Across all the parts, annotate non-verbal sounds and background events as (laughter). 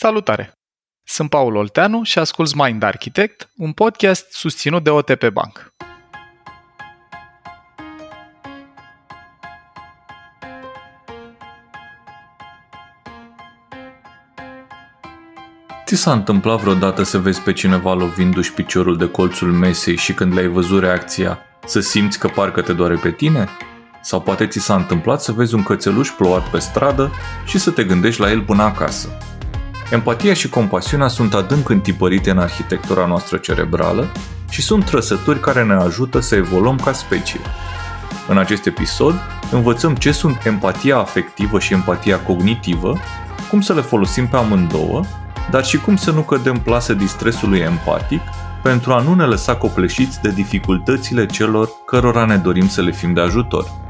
Salutare! Sunt Paul Olteanu și ascult Mind Architect, un podcast susținut de OTP Bank. Ți s-a întâmplat vreodată să vezi pe cineva lovindu-și piciorul de colțul mesei și când le-ai văzut reacția, să simți că parcă te doare pe tine? Sau poate ți s-a întâmplat să vezi un cățeluș plouat pe stradă și să te gândești la el până acasă. Empatia și compasiunea sunt adânc întipărite în arhitectura noastră cerebrală și sunt trăsături care ne ajută să evoluăm ca specie. În acest episod învățăm ce sunt empatia afectivă și empatia cognitivă, cum să le folosim pe amândouă, dar și cum să nu cădem plasă distresului empatic pentru a nu ne lăsa copleșiți de dificultățile celor cărora ne dorim să le fim de ajutor.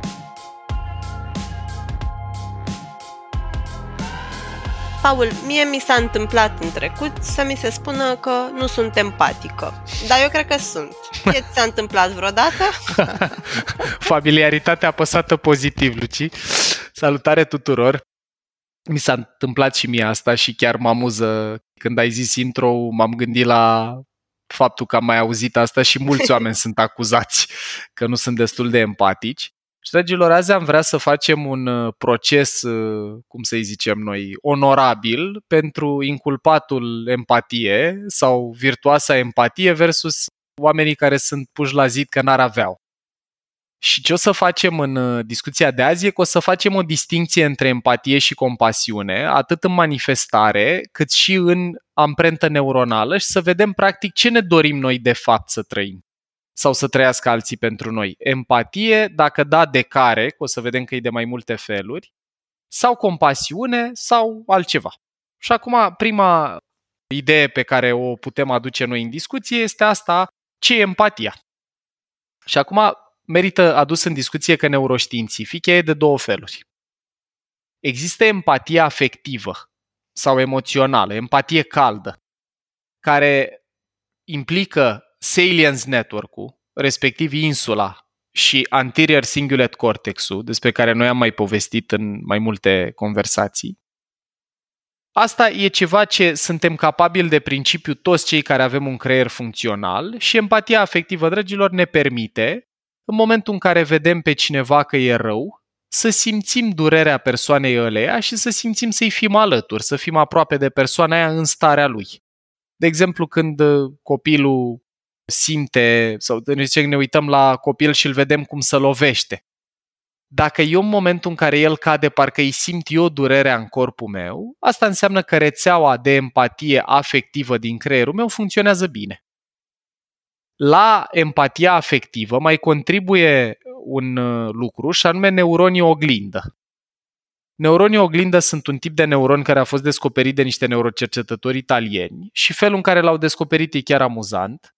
Paul, mie mi s-a întâmplat în trecut să mi se spună că nu sunt empatică. Dar eu cred că sunt. Ce ți s-a întâmplat vreodată? (laughs) Familiaritatea apăsată pozitiv, Luci. Salutare tuturor! Mi s-a întâmplat și mie asta și chiar mă amuză. Când ai zis intro, m-am gândit la faptul că am mai auzit asta și mulți (laughs) oameni sunt acuzați că nu sunt destul de empatici. Și, dragilor, azi am vrea să facem un uh, proces, uh, cum să-i zicem noi, onorabil pentru inculpatul empatie sau virtuoasa empatie versus oamenii care sunt puși la zid că n-ar aveau. Și ce o să facem în uh, discuția de azi e că o să facem o distinție între empatie și compasiune, atât în manifestare, cât și în amprentă neuronală și să vedem practic ce ne dorim noi de fapt să trăim sau să trăiască alții pentru noi. Empatie, dacă da, de care, o să vedem că e de mai multe feluri, sau compasiune sau altceva. Și acum, prima idee pe care o putem aduce noi în discuție este asta, ce e empatia? Și acum merită adus în discuție că neuroștiințific e de două feluri. Există empatia afectivă sau emoțională, empatie caldă, care implică Salience Network-ul, respectiv insula și Anterior Cingulate Cortex-ul, despre care noi am mai povestit în mai multe conversații. Asta e ceva ce suntem capabili de principiu toți cei care avem un creier funcțional și empatia afectivă, dragilor, ne permite, în momentul în care vedem pe cineva că e rău, să simțim durerea persoanei ăleia și să simțim să-i fim alături, să fim aproape de persoana aia în starea lui. De exemplu, când copilul simte sau de ne uităm la copil și îl vedem cum să lovește. Dacă eu în momentul în care el cade, parcă îi simt eu durerea în corpul meu, asta înseamnă că rețeaua de empatie afectivă din creierul meu funcționează bine. La empatia afectivă mai contribuie un uh, lucru și anume neuronii oglindă. Neuronii oglindă sunt un tip de neuron care a fost descoperit de niște neurocercetători italieni și felul în care l-au descoperit e chiar amuzant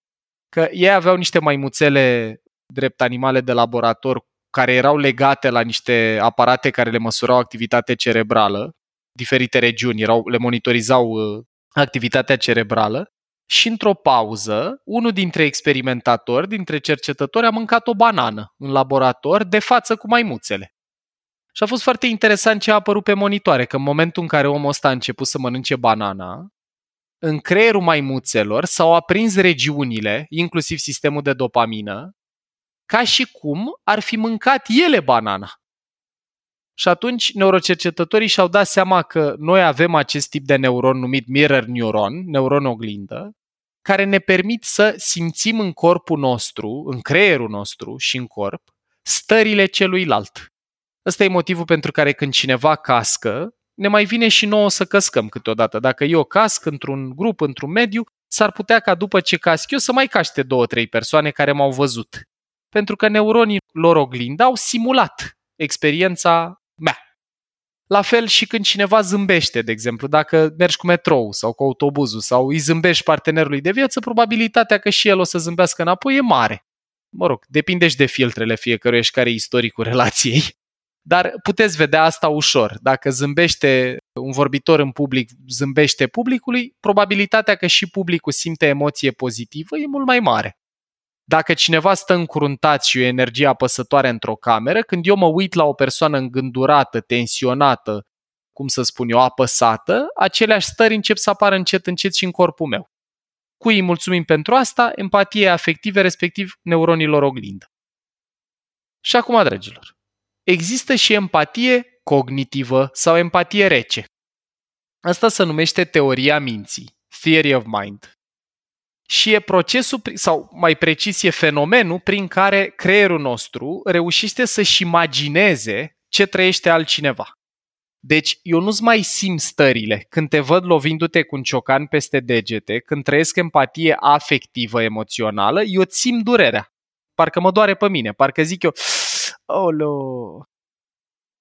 că ei aveau niște maimuțele drept animale de laborator care erau legate la niște aparate care le măsurau activitate cerebrală, diferite regiuni, erau, le monitorizau uh, activitatea cerebrală și într-o pauză, unul dintre experimentatori, dintre cercetători, a mâncat o banană în laborator de față cu maimuțele. Și a fost foarte interesant ce a apărut pe monitoare, că în momentul în care omul ăsta a început să mănânce banana, în creierul maimuțelor s-au aprins regiunile, inclusiv sistemul de dopamină, ca și cum ar fi mâncat ele banana. Și atunci neurocercetătorii și-au dat seama că noi avem acest tip de neuron numit mirror neuron, neuron oglindă, care ne permit să simțim în corpul nostru, în creierul nostru și în corp, stările celuilalt. Ăsta e motivul pentru care când cineva cască, ne mai vine și nouă să căscăm câteodată. Dacă eu casc într-un grup, într-un mediu, s-ar putea ca după ce casc eu să mai caște două, trei persoane care m-au văzut. Pentru că neuronii lor oglindă au simulat experiența mea. La fel și când cineva zâmbește, de exemplu, dacă mergi cu metrou sau cu autobuzul sau îi zâmbești partenerului de viață, probabilitatea că și el o să zâmbească înapoi e mare. Mă rog, depinde și de filtrele fiecăruia și care e istoricul relației. Dar puteți vedea asta ușor. Dacă zâmbește un vorbitor în public, zâmbește publicului, probabilitatea că și publicul simte emoție pozitivă e mult mai mare. Dacă cineva stă încruntat și o energie apăsătoare într-o cameră, când eu mă uit la o persoană îngândurată, tensionată, cum să spun eu, apăsată, aceleași stări încep să apară încet, încet și în corpul meu. Cui îi mulțumim pentru asta? Empatie afective, respectiv neuronilor oglindă. Și acum, dragilor, există și empatie cognitivă sau empatie rece. Asta se numește teoria minții, theory of mind. Și e procesul, sau mai precis, e fenomenul prin care creierul nostru reușește să-și imagineze ce trăiește altcineva. Deci eu nu-ți mai simt stările când te văd lovindu-te cu un ciocan peste degete, când trăiesc empatie afectivă, emoțională, eu simt durerea. Parcă mă doare pe mine, parcă zic eu, Olo.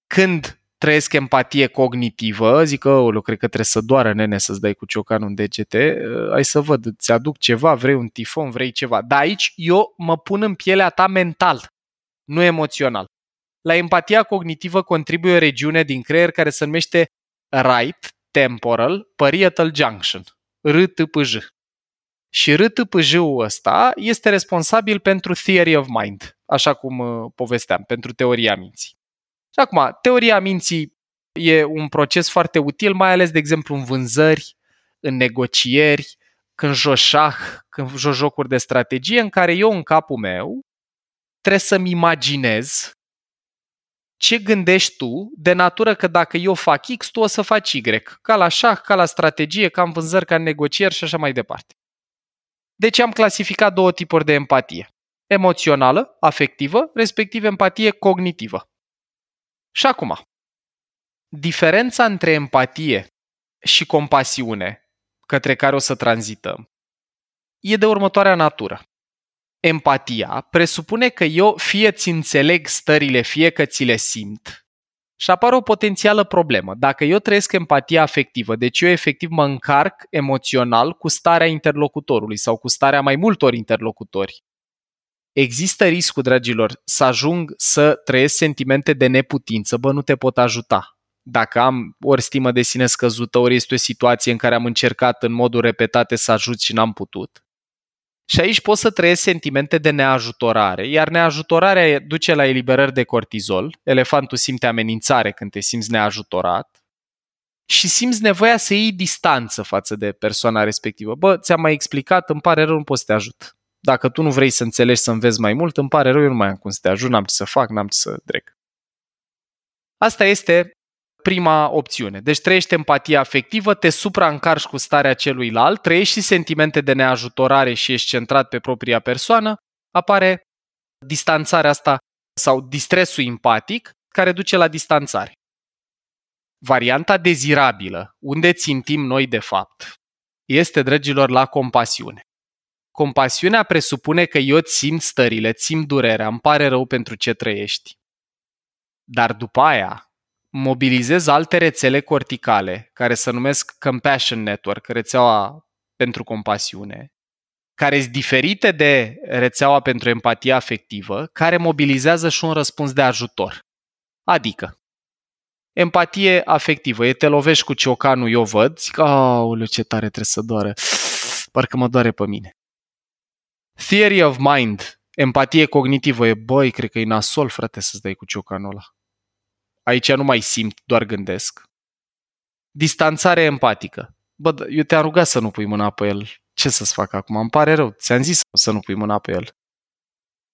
Când trăiesc empatie cognitivă, zic că, oh, cred că trebuie să doară nene să-ți dai cu ciocanul în degete, uh, hai să văd, îți aduc ceva, vrei un tifon, vrei ceva. Dar aici eu mă pun în pielea ta mental, nu emoțional. La empatia cognitivă contribuie o regiune din creier care se numește Right Temporal Parietal Junction, RTPJ. Și RTPJ-ul ăsta este responsabil pentru Theory of Mind, așa cum uh, povesteam, pentru teoria minții. Și acum, teoria minții e un proces foarte util, mai ales, de exemplu, în vânzări, în negocieri, când joc șah, când joc jocuri de strategie, în care eu, în capul meu, trebuie să-mi imaginez ce gândești tu de natură că dacă eu fac X, tu o să faci Y. Ca la șah, ca la strategie, ca în vânzări, ca în negocieri și așa mai departe. Deci am clasificat două tipuri de empatie. Emoțională, afectivă, respectiv empatie cognitivă. Și acum, diferența între empatie și compasiune către care o să tranzităm e de următoarea natură. Empatia presupune că eu fie ți înțeleg stările, fie că ți le simt, și apare o potențială problemă. Dacă eu trăiesc empatia afectivă, deci eu efectiv mă încarc emoțional cu starea interlocutorului sau cu starea mai multor interlocutori, există riscul, dragilor, să ajung să trăiesc sentimente de neputință, bă, nu te pot ajuta. Dacă am ori stimă de sine scăzută, ori este o situație în care am încercat în moduri repetate să ajut și n-am putut. Și aici pot să trăiesc sentimente de neajutorare, iar neajutorarea duce la eliberări de cortizol. Elefantul simte amenințare când te simți neajutorat și simți nevoia să iei distanță față de persoana respectivă. Bă, ți-am mai explicat, îmi pare rău, nu pot să te ajut. Dacă tu nu vrei să înțelegi, să înveți mai mult, îmi pare rău, eu nu mai am cum să te ajut, n-am ce să fac, n-am ce să trec. Asta este prima opțiune. Deci trăiești empatia afectivă, te supraîncarci cu starea celuilalt, trăiești și sentimente de neajutorare și ești centrat pe propria persoană, apare distanțarea asta sau distresul empatic care duce la distanțare. Varianta dezirabilă, unde țintim noi de fapt, este, dragilor, la compasiune. Compasiunea presupune că eu simt stările, simt durerea, îmi pare rău pentru ce trăiești. Dar după aia mobilizez alte rețele corticale, care se numesc Compassion Network, rețeaua pentru compasiune, care sunt diferite de rețeaua pentru empatie afectivă, care mobilizează și un răspuns de ajutor. Adică, empatie afectivă, e te lovești cu ciocanul, eu văd, zic, aoleu, ce tare trebuie să doară, parcă mă doare pe mine. Theory of mind, empatie cognitivă, e băi, cred că e nasol, frate, să-ți dai cu ciocanul ăla. Aici nu mai simt, doar gândesc. Distanțare empatică. Bă, eu te-am rugat să nu pui mâna pe el. Ce să-ți fac acum? Îmi pare rău. Ți-am zis să nu pui mâna pe el.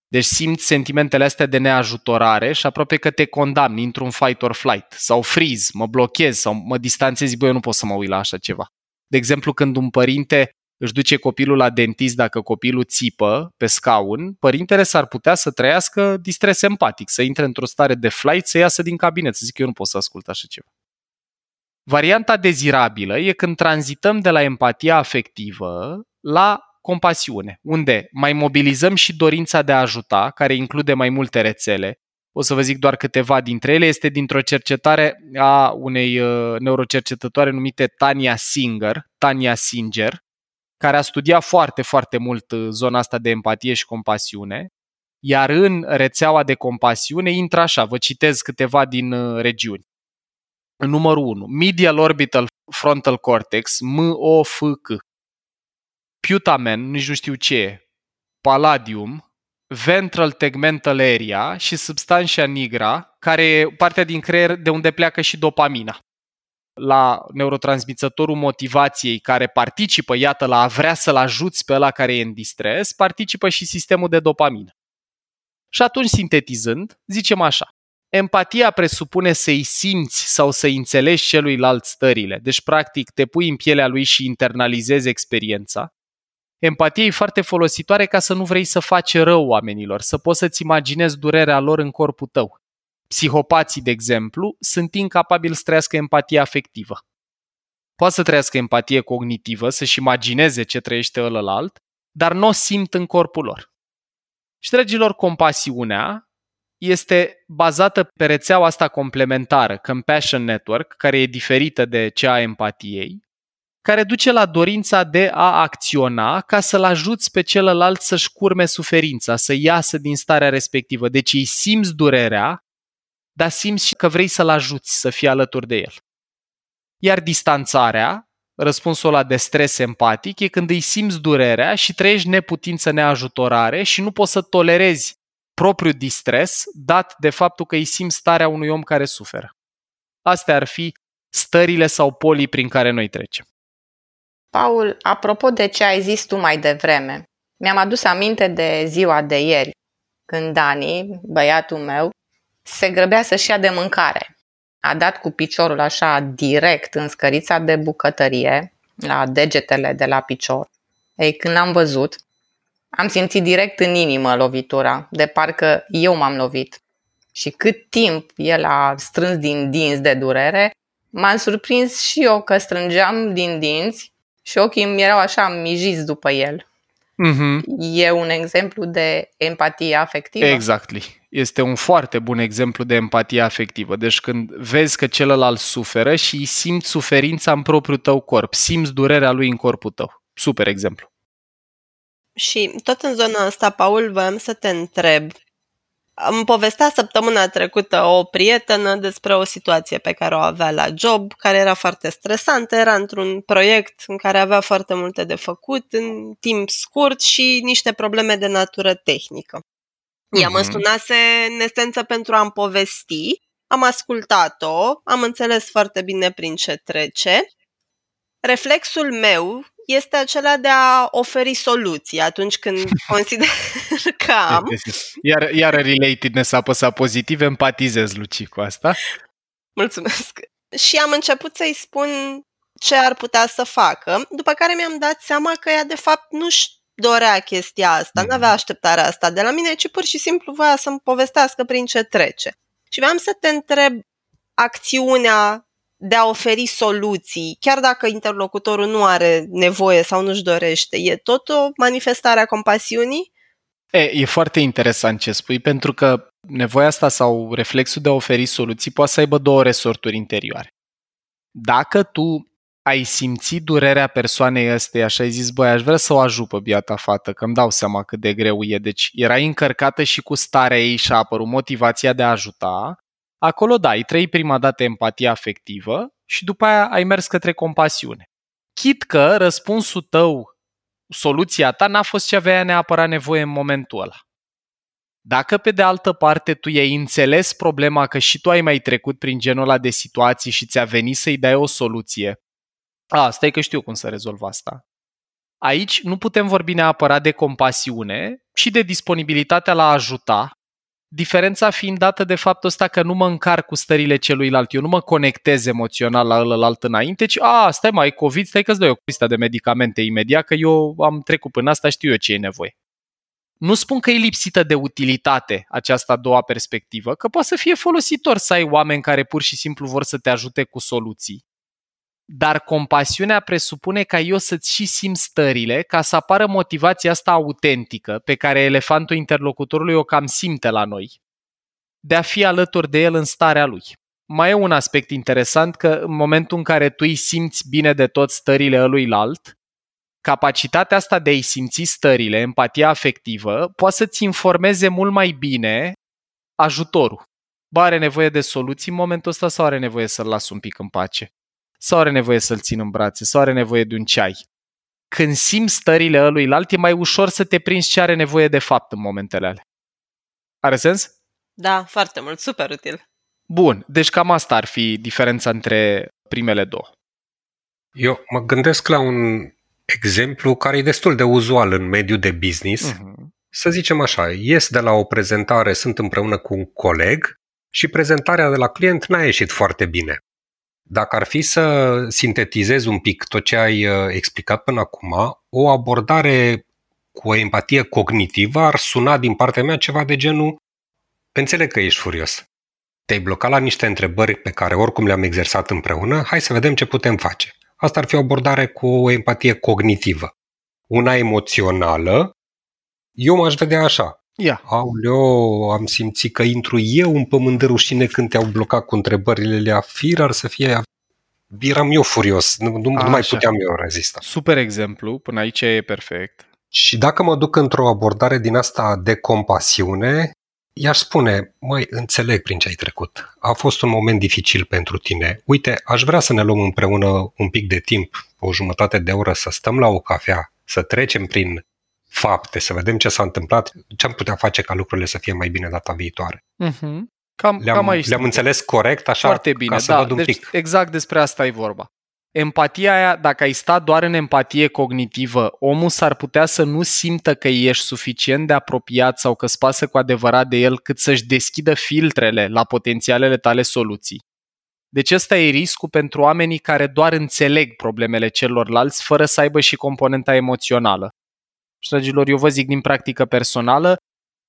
Deci simt sentimentele astea de neajutorare și aproape că te condamn, intru în fight or flight sau freeze, mă blochez sau mă distanțez, băi, eu nu pot să mă uit la așa ceva. De exemplu, când un părinte își duce copilul la dentist dacă copilul țipă pe scaun, părintele s-ar putea să trăiască distres empatic, să intre într-o stare de flight, să iasă din cabinet, să zic eu nu pot să ascult așa ceva. Varianta dezirabilă e când tranzităm de la empatia afectivă la compasiune, unde mai mobilizăm și dorința de a ajuta, care include mai multe rețele. O să vă zic doar câteva dintre ele. Este dintr-o cercetare a unei uh, neurocercetătoare numite Tania Singer, Tania Singer, care a studiat foarte, foarte mult uh, zona asta de empatie și compasiune, iar în rețeaua de compasiune intră așa, vă citez câteva din uh, regiuni. Numărul 1. Medial Orbital Frontal Cortex, MOFC. Putamen, nici nu știu ce e. Palladium, Ventral Tegmental Area și substantia nigra, care e partea din creier de unde pleacă și dopamina. La neurotransmițătorul motivației care participă, iată, la a vrea să-l ajuți pe ăla care e în distres, participă și sistemul de dopamină. Și atunci, sintetizând, zicem așa. Empatia presupune să-i simți sau să-i înțelegi celuilalt stările. Deci, practic, te pui în pielea lui și internalizezi experiența. Empatia e foarte folositoare ca să nu vrei să faci rău oamenilor, să poți să-ți imaginezi durerea lor în corpul tău. Psihopații, de exemplu, sunt incapabili să trăiască empatie afectivă. Poate să trăiască empatie cognitivă, să-și imagineze ce trăiește ălălalt, dar nu o simt în corpul lor. Și, dragilor, compasiunea este bazată pe rețeaua asta complementară, Compassion Network, care e diferită de cea a empatiei, care duce la dorința de a acționa ca să-l ajuți pe celălalt să-și curme suferința, să iasă din starea respectivă. Deci îi simți durerea, dar simți și că vrei să-l ajuți să fie alături de el. Iar distanțarea, răspunsul la de stres empatic, e când îi simți durerea și trăiești neputință, neajutorare și nu poți să tolerezi propriul distres, dat de faptul că îi simți starea unui om care suferă. Astea ar fi stările sau polii prin care noi trecem. Paul, apropo de ce ai zis tu mai devreme, mi-am adus aminte de ziua de ieri, când Dani, băiatul meu, se grăbea să-și ia de mâncare. A dat cu piciorul așa direct în scărița de bucătărie, la degetele de la picior. Ei, când am văzut, am simțit direct în inimă lovitura, de parcă eu m-am lovit. Și cât timp el a strâns din dinți de durere, m-am surprins și eu că strângeam din dinți și ochii mi erau așa mijiți după el. Mm-hmm. E un exemplu de empatie afectivă? Exactly. Este un foarte bun exemplu de empatie afectivă. Deci când vezi că celălalt suferă și simți suferința în propriul tău corp, simți durerea lui în corpul tău. Super exemplu. Și tot în zona asta, Paul, voiam să te întreb. Îmi povestea săptămâna trecută o prietenă despre o situație pe care o avea la job, care era foarte stresantă, era într-un proiect în care avea foarte multe de făcut în timp scurt și niște probleme de natură tehnică. Ea mă mhm. sunase în esență pentru a-mi povesti, am ascultat-o, am înțeles foarte bine prin ce trece. Reflexul meu este acela de a oferi soluții atunci când (laughs) consider că am. Iar, iar relatedness apăsa pozitiv, empatizez, Luci, cu asta. Mulțumesc. Și am început să-i spun ce ar putea să facă, după care mi-am dat seama că ea de fapt nu-și dorea chestia asta, mm. nu avea așteptarea asta de la mine, ci pur și simplu voia să-mi povestească prin ce trece. Și vreau să te întreb acțiunea de a oferi soluții, chiar dacă interlocutorul nu are nevoie sau nu-și dorește, e tot o manifestare a compasiunii? E, e foarte interesant ce spui, pentru că nevoia asta sau reflexul de a oferi soluții poate să aibă două resorturi interioare. Dacă tu ai simțit durerea persoanei ăsteia și ai zis, băi, aș vrea să o ajut pe biata fată, că îmi dau seama cât de greu e. Deci erai încărcată și cu starea ei și a apărut motivația de a ajuta, Acolo, da, ai trăit prima dată empatia afectivă și după aia ai mers către compasiune. Chit că răspunsul tău, soluția ta n-a fost ce avea neapărat nevoie în momentul ăla. Dacă pe de altă parte tu i-ai înțeles problema că și tu ai mai trecut prin genul ăla de situații și ți-a venit să-i dai o soluție, a, stai că știu cum să rezolv asta. Aici nu putem vorbi neapărat de compasiune, și de disponibilitatea la a ajuta Diferența fiind dată de faptul ăsta că nu mă încarc cu stările celuilalt, eu nu mă conectez emoțional la ălălalt înainte, ci, a, stai mai, COVID, stai că-ți dai o listă de medicamente imediat, că eu am trecut până asta, știu eu ce e nevoie. Nu spun că e lipsită de utilitate această a doua perspectivă, că poate să fie folositor să ai oameni care pur și simplu vor să te ajute cu soluții. Dar compasiunea presupune ca eu să-ți și simt stările ca să apară motivația asta autentică pe care elefantul interlocutorului o cam simte la noi, de a fi alături de el în starea lui. Mai e un aspect interesant că în momentul în care tu îi simți bine de tot stările ăluilalt, capacitatea asta de a-i simți stările, empatia afectivă, poate să-ți informeze mult mai bine ajutorul. Ba are nevoie de soluții în momentul ăsta sau are nevoie să-l las un pic în pace? Sau are nevoie să-l țin în brațe, sau are nevoie de un ceai. Când simți stările ăluilalt, e mai ușor să te prinzi ce are nevoie de fapt în momentele alea. Are sens? Da, foarte mult, super util. Bun, deci cam asta ar fi diferența între primele două. Eu mă gândesc la un exemplu care e destul de uzual în mediul de business. Uh-huh. Să zicem așa, ies de la o prezentare, sunt împreună cu un coleg și prezentarea de la client n-a ieșit foarte bine. Dacă ar fi să sintetizez un pic tot ce ai uh, explicat până acum, o abordare cu o empatie cognitivă ar suna din partea mea ceva de genul Înțeleg că ești furios. Te-ai blocat la niște întrebări pe care oricum le-am exersat împreună, hai să vedem ce putem face. Asta ar fi o abordare cu o empatie cognitivă. Una emoțională, eu m-aș vedea așa. Ia. Aoleo, am simțit că intru eu în pământ de rușine când te-au blocat cu întrebările alea. Fir ar să fie... Eram eu furios, nu, nu, nu mai puteam eu rezista. Super exemplu, până aici e perfect. Și dacă mă duc într-o abordare din asta de compasiune, i-aș spune, măi, înțeleg prin ce ai trecut. A fost un moment dificil pentru tine. Uite, aș vrea să ne luăm împreună un pic de timp, o jumătate de oră, să stăm la o cafea, să trecem prin fapte, să vedem ce s-a întâmplat, ce am putea face ca lucrurile să fie mai bine data viitoare. Uh-huh. Cam, le-am, cam aici le-am înțeles corect, așa, Foarte bine, ca să da. văd un deci, pic. Exact despre asta e vorba. Empatia aia, dacă ai sta doar în empatie cognitivă, omul s-ar putea să nu simtă că ești suficient de apropiat sau că spasă cu adevărat de el cât să-și deschidă filtrele la potențialele tale soluții. Deci ăsta e riscul pentru oamenii care doar înțeleg problemele celorlalți fără să aibă și componenta emoțională. Și, dragilor, eu vă zic din practică personală,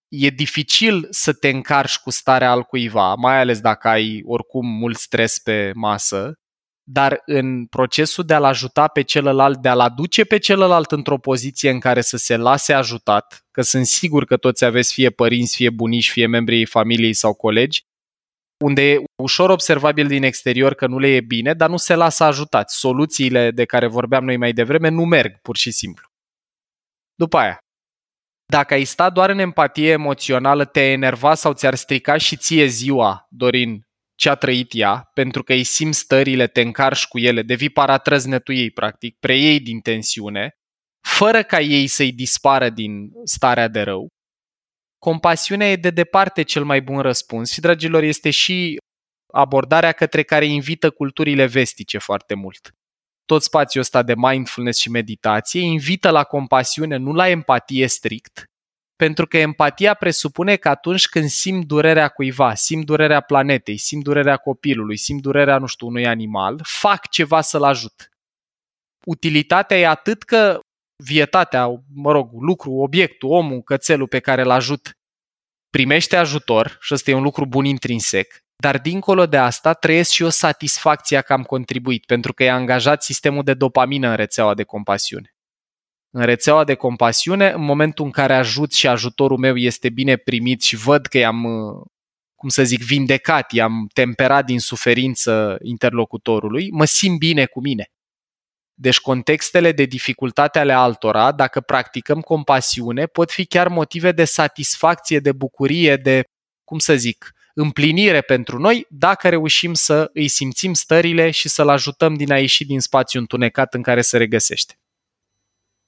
e dificil să te încarci cu starea al cuiva, mai ales dacă ai oricum mult stres pe masă, dar în procesul de a-l ajuta pe celălalt, de a-l aduce pe celălalt într-o poziție în care să se lase ajutat, că sunt sigur că toți aveți fie părinți, fie bunici, fie membrii familiei sau colegi, unde e ușor observabil din exterior că nu le e bine, dar nu se lasă ajutați. Soluțiile de care vorbeam noi mai devreme nu merg, pur și simplu. După aia, dacă ai sta doar în empatie emoțională, te enerva sau ți-ar strica și ție ziua, Dorin, ce a trăit ea, pentru că îi simți stările, te încarci cu ele, devii paratrăznetul ei, practic, preiei din tensiune, fără ca ei să-i dispară din starea de rău. Compasiunea e de departe cel mai bun răspuns și, dragilor, este și abordarea către care invită culturile vestice foarte mult. Tot spațiul ăsta de mindfulness și meditație invită la compasiune, nu la empatie strict, pentru că empatia presupune că atunci când simt durerea cuiva, simt durerea planetei, simt durerea copilului, simt durerea, nu știu, unui animal, fac ceva să-l ajut. Utilitatea e atât că vietatea, mă rog, lucru, obiectul, omul, cățelul pe care îl ajut, primește ajutor și ăsta e un lucru bun intrinsec, dar dincolo de asta trăiesc și o satisfacție că am contribuit, pentru că e angajat sistemul de dopamină în rețeaua de compasiune în rețeaua de compasiune, în momentul în care ajut și ajutorul meu este bine primit și văd că i-am, cum să zic, vindecat, i-am temperat din suferință interlocutorului, mă simt bine cu mine. Deci contextele de dificultate ale altora, dacă practicăm compasiune, pot fi chiar motive de satisfacție, de bucurie, de, cum să zic, împlinire pentru noi, dacă reușim să îi simțim stările și să-l ajutăm din a ieși din spațiul întunecat în care se regăsește.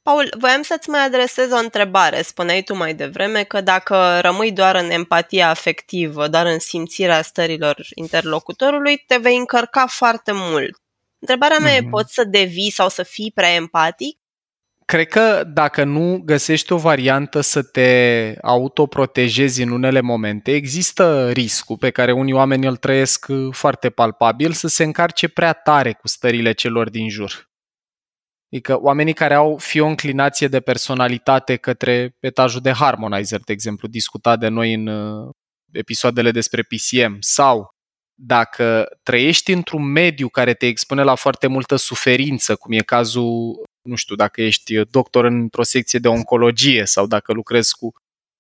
Paul, voiam să-ți mai adresez o întrebare. Spuneai tu mai devreme că dacă rămâi doar în empatia afectivă, doar în simțirea stărilor interlocutorului, te vei încărca foarte mult. Întrebarea mea mm-hmm. e, poți să devii sau să fii prea empatic? Cred că dacă nu găsești o variantă să te autoprotejezi în unele momente, există riscul pe care unii oameni îl trăiesc foarte palpabil să se încarce prea tare cu stările celor din jur. Adică oamenii care au fie o înclinație de personalitate către etajul de harmonizer, de exemplu, discutat de noi în uh, episoadele despre PCM, sau dacă trăiești într-un mediu care te expune la foarte multă suferință, cum e cazul, nu știu, dacă ești doctor într-o secție de oncologie sau dacă lucrezi cu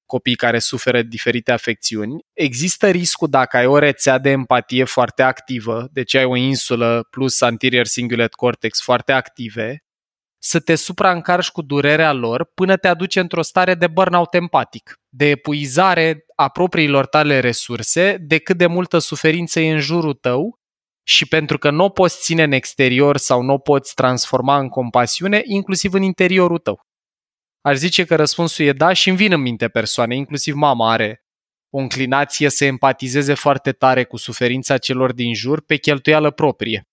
copii care suferă diferite afecțiuni, există riscul dacă ai o rețea de empatie foarte activă, deci ai o insulă plus anterior cingulate cortex foarte active, să te supraîncarci cu durerea lor până te aduce într-o stare de burnout empatic, de epuizare a propriilor tale resurse, de cât de multă suferință e în jurul tău și pentru că nu o poți ține în exterior sau nu o poți transforma în compasiune, inclusiv în interiorul tău. Aș zice că răspunsul e da și îmi vin în minte persoane, inclusiv mama are o înclinație să empatizeze foarte tare cu suferința celor din jur pe cheltuială proprie.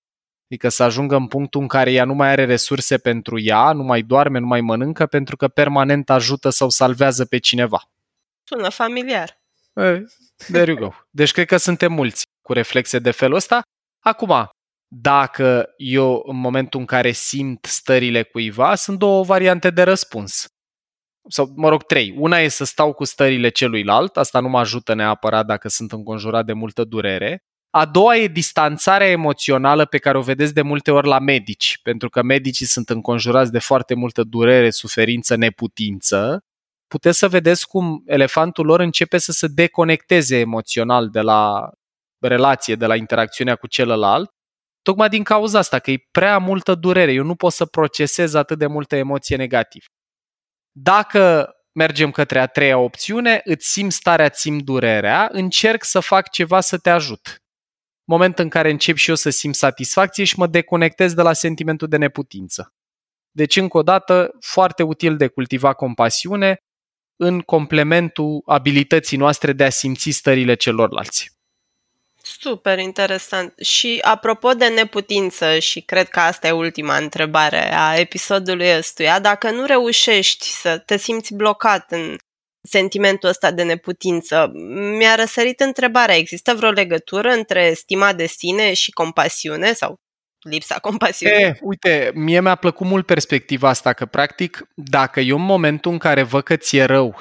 Adică să ajungă în punctul în care ea nu mai are resurse pentru ea, nu mai doarme, nu mai mănâncă, pentru că permanent ajută sau salvează pe cineva. Sună familiar. Eh, there you go. Deci cred că suntem mulți cu reflexe de felul ăsta. Acum, dacă eu în momentul în care simt stările cuiva, sunt două variante de răspuns. Sau, mă rog, trei. Una e să stau cu stările celuilalt, asta nu mă ajută neapărat dacă sunt înconjurat de multă durere. A doua e distanțarea emoțională pe care o vedeți de multe ori la medici, pentru că medicii sunt înconjurați de foarte multă durere, suferință, neputință. Puteți să vedeți cum elefantul lor începe să se deconecteze emoțional de la relație, de la interacțiunea cu celălalt, tocmai din cauza asta, că e prea multă durere. Eu nu pot să procesez atât de multă emoție negativă. Dacă mergem către a treia opțiune, îți simți starea, simt durerea, încerc să fac ceva să te ajut moment în care încep și eu să simt satisfacție și mă deconectez de la sentimentul de neputință. Deci, încă o dată, foarte util de cultiva compasiune în complementul abilității noastre de a simți stările celorlalți. Super interesant. Și apropo de neputință, și cred că asta e ultima întrebare a episodului ăstuia, dacă nu reușești să te simți blocat în sentimentul ăsta de neputință. Mi-a răsărit întrebarea, există vreo legătură între stima de sine și compasiune sau lipsa (laughs) compasiunii? E, uite, mie mi-a plăcut mult perspectiva asta, că practic, dacă eu în momentul în care văd că ți-e rău,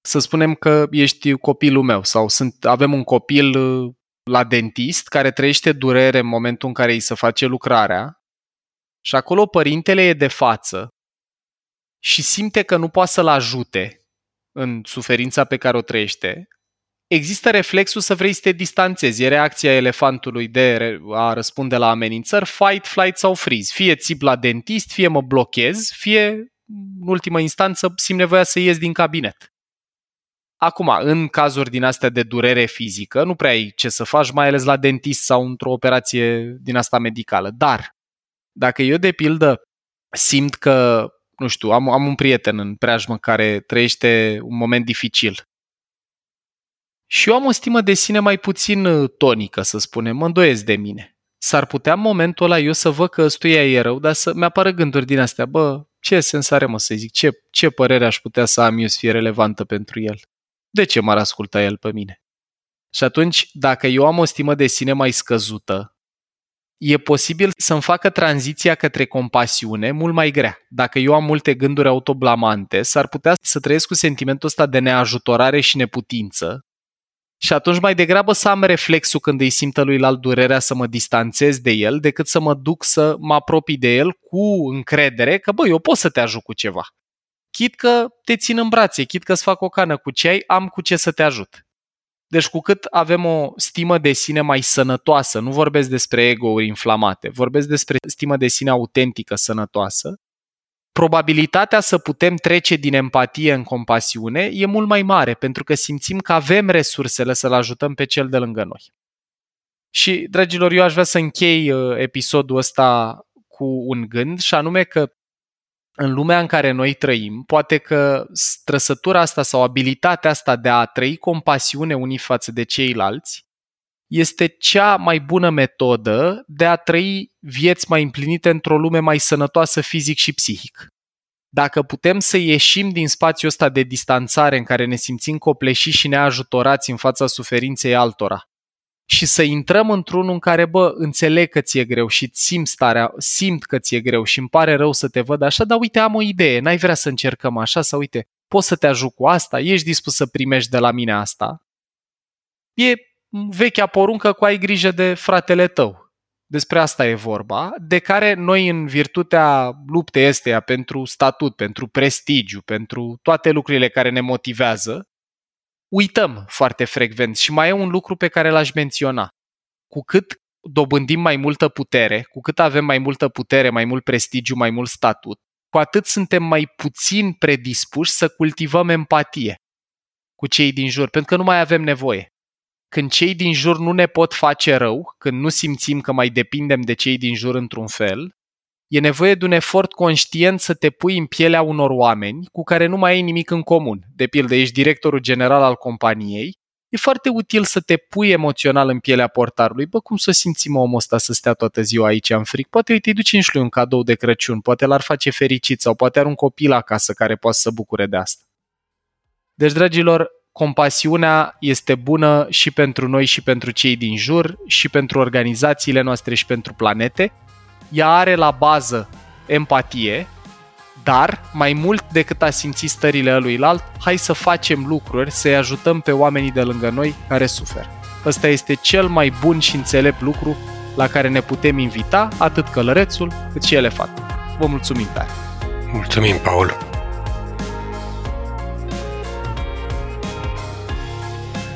să spunem că ești copilul meu sau sunt, avem un copil uh, la dentist care trăiește durere în momentul în care îi se face lucrarea și acolo părintele e de față și simte că nu poate să-l ajute în suferința pe care o trăiește, există reflexul să vrei să te distanțezi. E reacția elefantului de a răspunde la amenințări, fight, flight sau freeze. Fie țip la dentist, fie mă blochez, fie, în ultimă instanță, simt nevoia să ies din cabinet. Acum, în cazuri din astea de durere fizică, nu prea ai ce să faci, mai ales la dentist sau într-o operație din asta medicală. Dar, dacă eu, de pildă, simt că nu știu, am, am un prieten în preajmă care trăiește un moment dificil. Și eu am o stimă de sine mai puțin uh, tonică, să spunem, mă îndoiesc de mine. S-ar putea în momentul ăla eu să văd că ăstuia e rău, dar să mi-apară gânduri din astea, bă, ce sens are mă să zic, ce, ce părere aș putea să am eu să fie relevantă pentru el? De ce m-ar asculta el pe mine? Și atunci, dacă eu am o stimă de sine mai scăzută, e posibil să-mi facă tranziția către compasiune mult mai grea. Dacă eu am multe gânduri autoblamante, s-ar putea să trăiesc cu sentimentul ăsta de neajutorare și neputință și atunci mai degrabă să am reflexul când îi simtă lui alt durerea să mă distanțez de el decât să mă duc să mă apropii de el cu încredere că, bă, eu pot să te ajut cu ceva. Chit că te țin în brațe, chit că îți fac o cană cu ceai, am cu ce să te ajut. Deci cu cât avem o stimă de sine mai sănătoasă, nu vorbesc despre ego-uri inflamate, vorbesc despre stimă de sine autentică, sănătoasă, probabilitatea să putem trece din empatie în compasiune e mult mai mare, pentru că simțim că avem resursele să-l ajutăm pe cel de lângă noi. Și, dragilor, eu aș vrea să închei uh, episodul ăsta cu un gând, și anume că în lumea în care noi trăim, poate că trăsătura asta sau abilitatea asta de a trăi compasiune unii față de ceilalți este cea mai bună metodă de a trăi vieți mai împlinite într-o lume mai sănătoasă fizic și psihic. Dacă putem să ieșim din spațiul ăsta de distanțare în care ne simțim copleșiți și neajutorați în fața suferinței altora, și să intrăm într-unul în care, bă, înțeleg că ți-e greu și simt starea, simt că ți-e greu și îmi pare rău să te văd așa, dar uite, am o idee, n-ai vrea să încercăm așa sau uite, pot să te ajut cu asta, ești dispus să primești de la mine asta. E vechea poruncă cu ai grijă de fratele tău. Despre asta e vorba, de care noi în virtutea luptei esteia pentru statut, pentru prestigiu, pentru toate lucrurile care ne motivează, uităm foarte frecvent și mai e un lucru pe care l-aș menționa. Cu cât dobândim mai multă putere, cu cât avem mai multă putere, mai mult prestigiu, mai mult statut, cu atât suntem mai puțin predispuși să cultivăm empatie cu cei din jur, pentru că nu mai avem nevoie. Când cei din jur nu ne pot face rău, când nu simțim că mai depindem de cei din jur într-un fel, E nevoie de un efort conștient să te pui în pielea unor oameni cu care nu mai ai nimic în comun. De pildă, ești directorul general al companiei e foarte util să te pui emoțional în pielea portarului. Bă, cum să simțim omul ăsta să stea toată ziua aici în fric? Poate uite, îi duci și lui un cadou de Crăciun, poate l-ar face fericit sau poate are un copil acasă care poate să bucure de asta. Deci, dragilor, compasiunea este bună și pentru noi și pentru cei din jur și pentru organizațiile noastre și pentru planete. Ea are la bază empatie, dar, mai mult decât a simți stările ăluilalt, hai să facem lucruri, să-i ajutăm pe oamenii de lângă noi care suferă. Ăsta este cel mai bun și înțelept lucru la care ne putem invita atât călărețul cât și elefantul. Vă mulțumim tare! Mulțumim, Paul!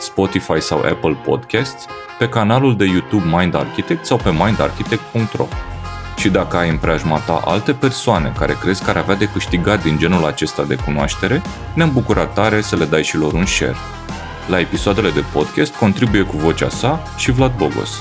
Spotify sau Apple Podcasts, pe canalul de YouTube Mind Architect sau pe mindarchitect.ro. Și dacă ai în preajma ta alte persoane care crezi că ar avea de câștigat din genul acesta de cunoaștere, ne-am bucurat tare să le dai și lor un share. La episoadele de podcast contribuie cu vocea sa și Vlad Bogos.